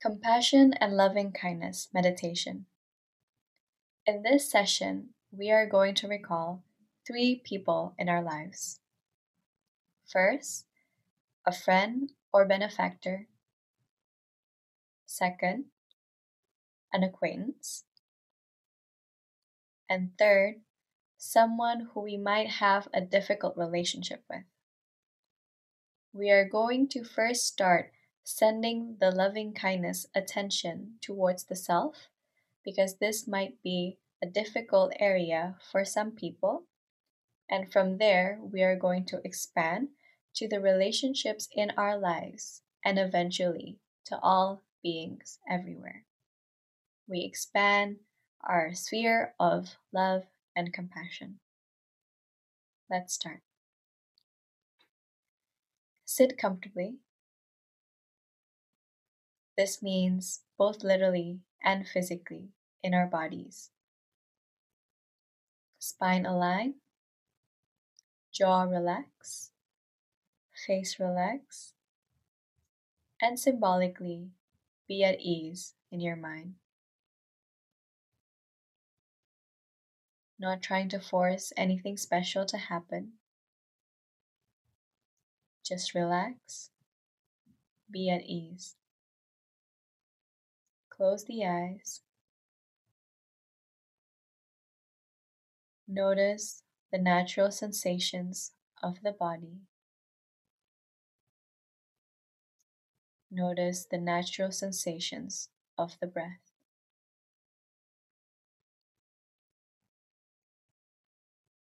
Compassion and Loving Kindness Meditation. In this session, we are going to recall three people in our lives. First, a friend or benefactor. Second, an acquaintance. And third, someone who we might have a difficult relationship with. We are going to first start sending the loving kindness attention towards the self, because this might be a difficult area for some people. And from there, we are going to expand to the relationships in our lives and eventually to all beings everywhere. We expand our sphere of love and compassion. Let's start. Sit comfortably this means both literally and physically in our bodies. Spine align, jaw relax, face relax, and symbolically be at ease in your mind. Not trying to force anything special to happen. Just relax, be at ease. Close the eyes. Notice the natural sensations of the body. Notice the natural sensations of the breath.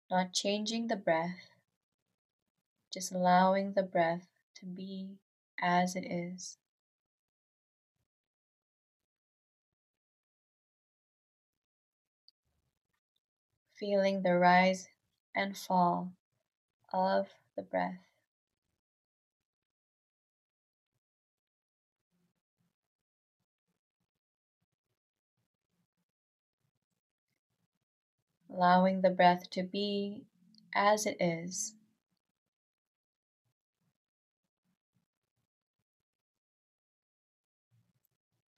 Not changing the breath, just allowing the breath to be as it is. Feeling the rise and fall of the breath. Allowing the breath to be as it is.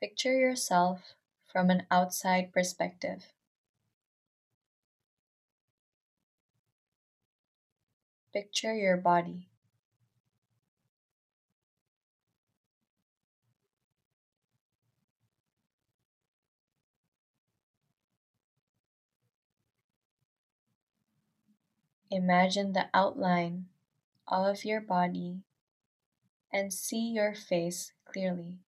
Picture yourself from an outside perspective. Picture your body. Imagine the outline of your body and see your face clearly.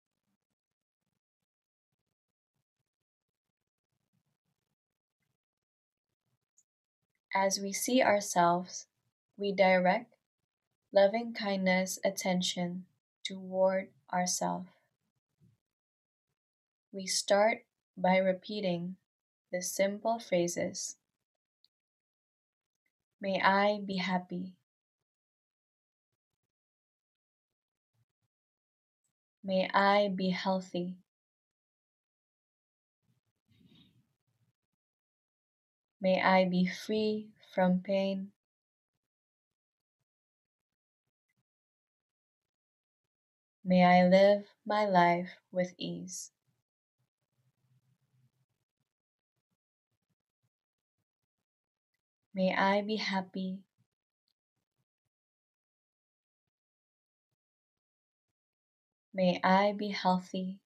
As we see ourselves we direct loving kindness attention toward ourself. We start by repeating the simple phrases May I be happy. May I be healthy. May I be free from pain. May I live my life with ease. May I be happy. May I be healthy.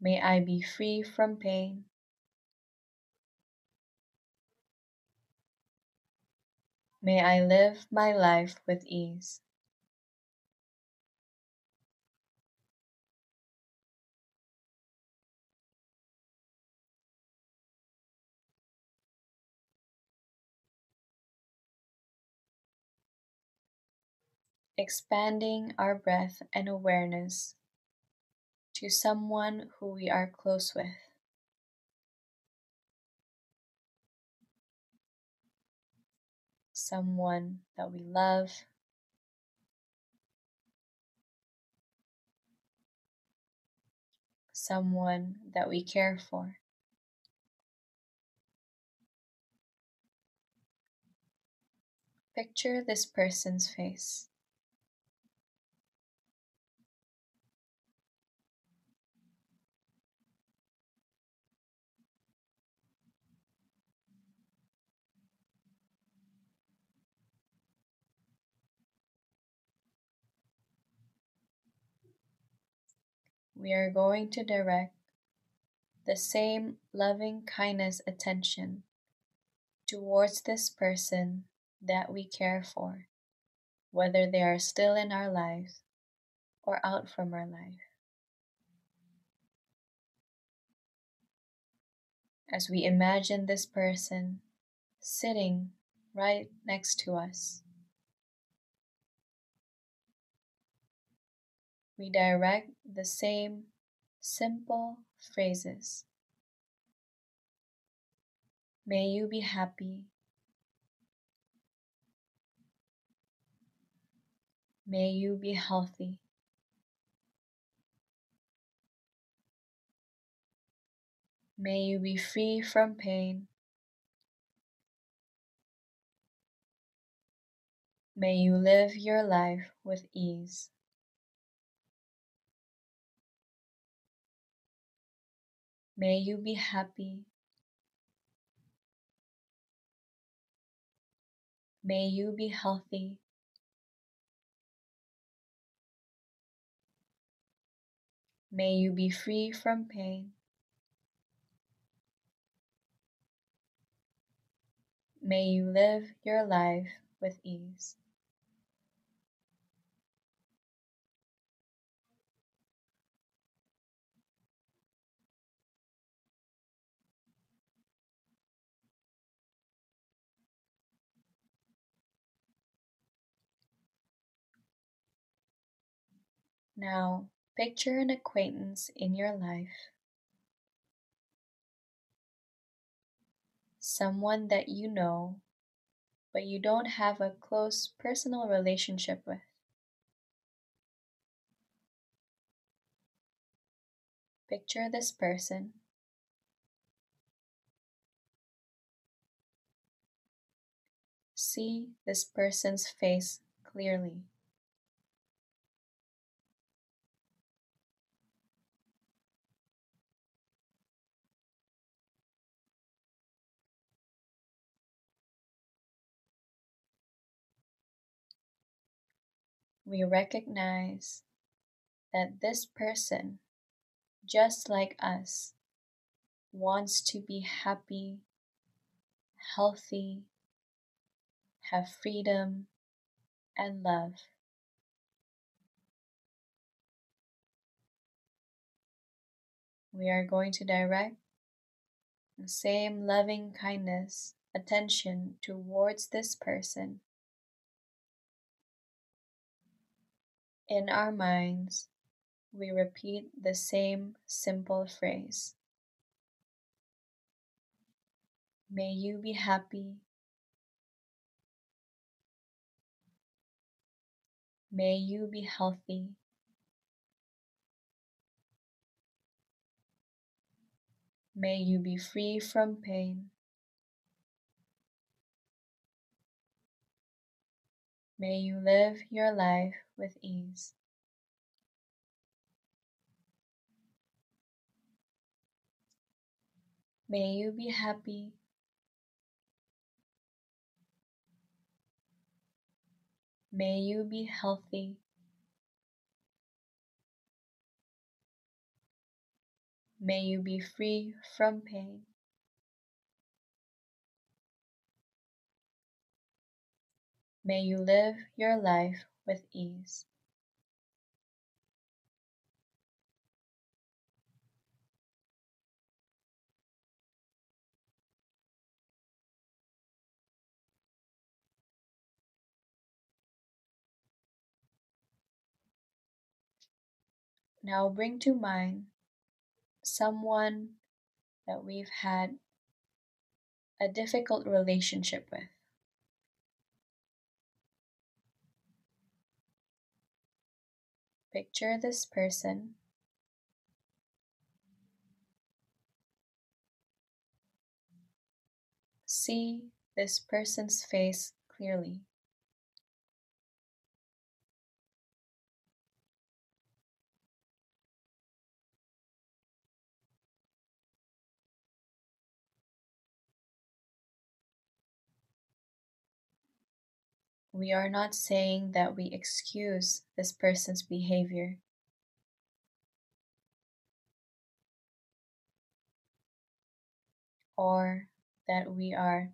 May I be free from pain. May I live my life with ease. Expanding our breath and awareness to someone who we are close with. Someone that we love. Someone that we care for. Picture this person's face. We are going to direct the same loving kindness attention towards this person that we care for, whether they are still in our lives or out from our life. As we imagine this person sitting right next to us, we direct the same simple phrases. May you be happy. May you be healthy. May you be free from pain. May you live your life with ease. May you be happy. May you be healthy. May you be free from pain. May you live your life with ease. Now, picture an acquaintance in your life, someone that you know, but you don't have a close personal relationship with. Picture this person. See this person's face clearly. We recognize that this person, just like us, wants to be happy, healthy, have freedom, and love. We are going to direct the same loving kindness, attention towards this person In our minds, we repeat the same simple phrase May you be happy. May you be healthy. May you be free from pain. May you live your life with ease. May you be happy. May you be healthy. May you be free from pain. May you live your life with ease. Now bring to mind someone that we've had a difficult relationship with. Picture this person. See this person's face clearly. We are not saying that we excuse this person's behavior. Or that we are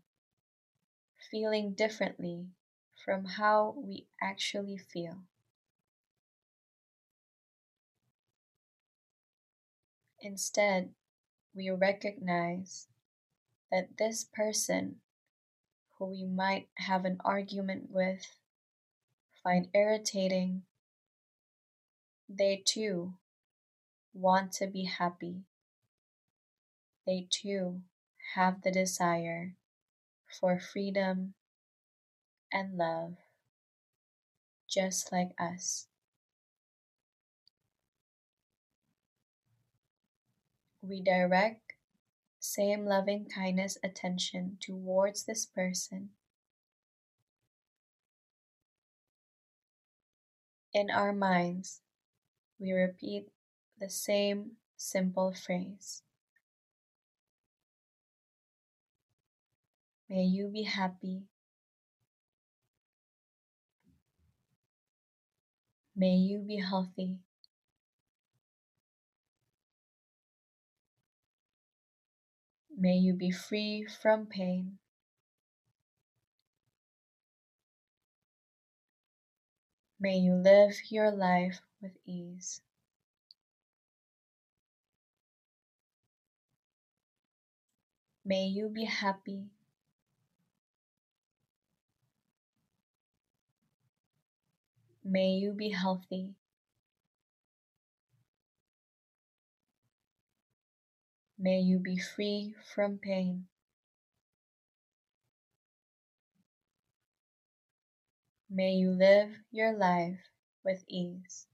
feeling differently from how we actually feel. Instead, we recognize that this person who we might have an argument with, find irritating, they too want to be happy. They too have the desire for freedom and love, just like us. We direct same loving kindness attention towards this person. In our minds, we repeat the same simple phrase. May you be happy. May you be healthy. May you be free from pain. May you live your life with ease. May you be happy. May you be healthy. May you be free from pain. May you live your life with ease.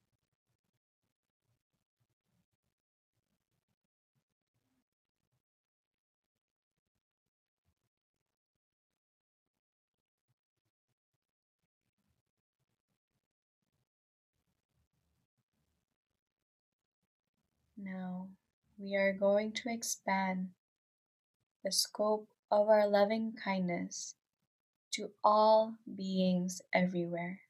Now we are going to expand the scope of our loving kindness to all beings everywhere.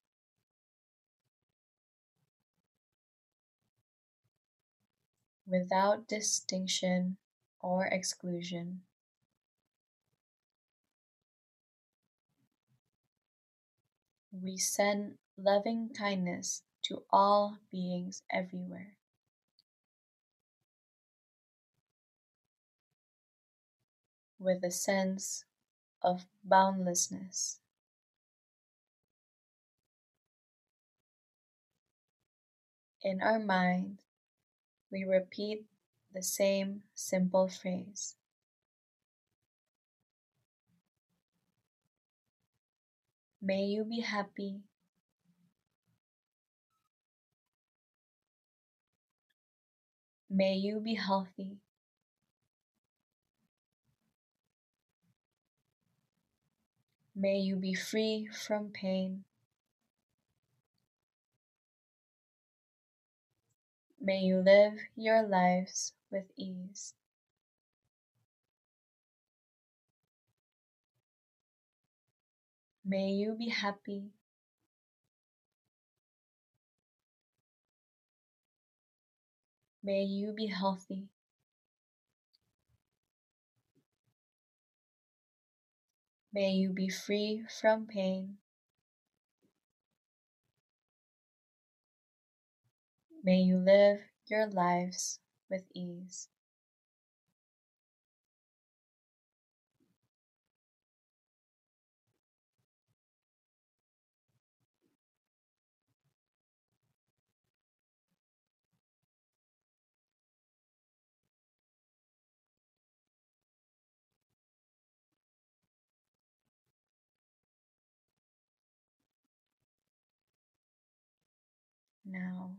Without distinction or exclusion. We send loving kindness to all beings everywhere. With a sense of boundlessness. In our mind, we repeat the same simple phrase. May you be happy. May you be healthy. May you be free from pain. May you live your lives with ease. May you be happy. May you be healthy. May you be free from pain. May you live your lives with ease. Now,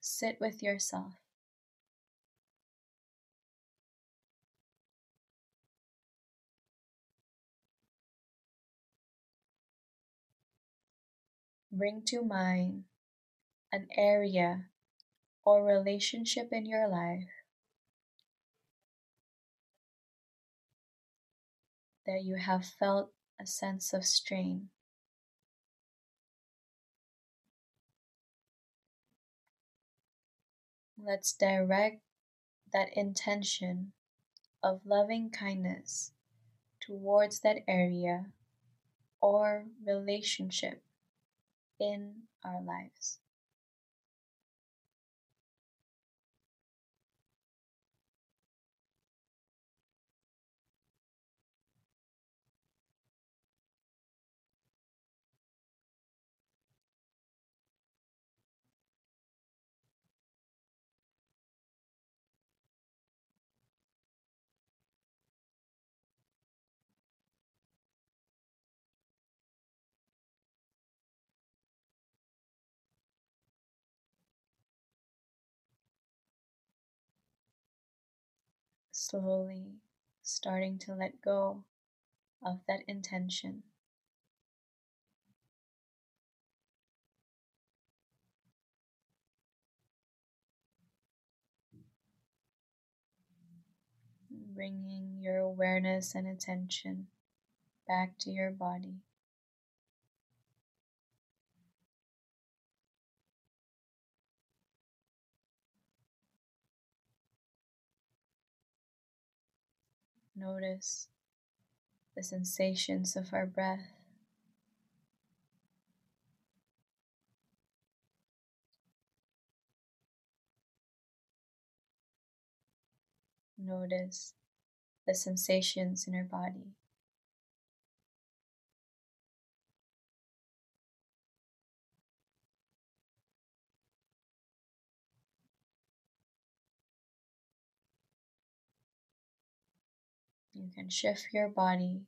sit with yourself. Bring to mind an area or relationship in your life that you have felt a sense of strain. Let's direct that intention of loving kindness towards that area or relationship in our lives. Slowly starting to let go of that intention. Bringing your awareness and attention back to your body. Notice the sensations of our breath. Notice the sensations in our body. You can shift your body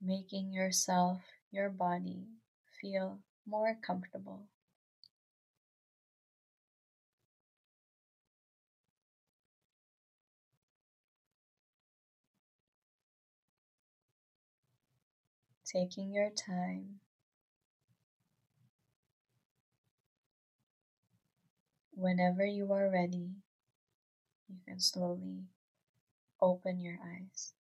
making yourself, your body, feel more comfortable. Taking your time. Whenever you are ready, you can slowly open your eyes.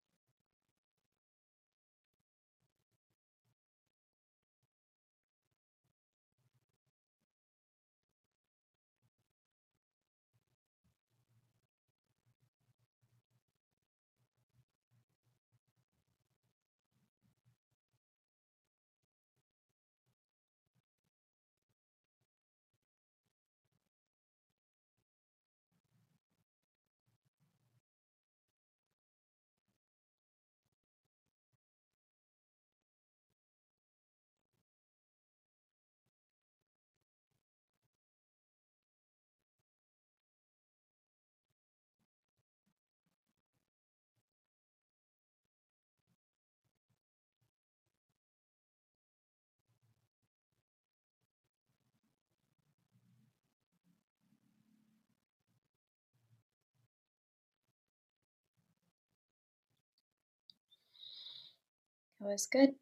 That was good.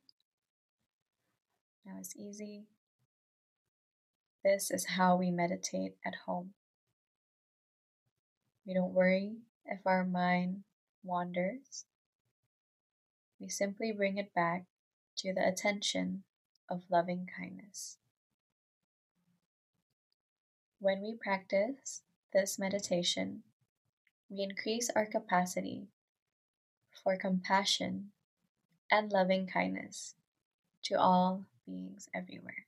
That was easy. This is how we meditate at home. We don't worry if our mind wanders. We simply bring it back to the attention of loving kindness. When we practice this meditation, we increase our capacity for compassion and loving kindness to all beings everywhere.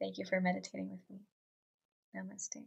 Thank you for meditating with me. Namaste.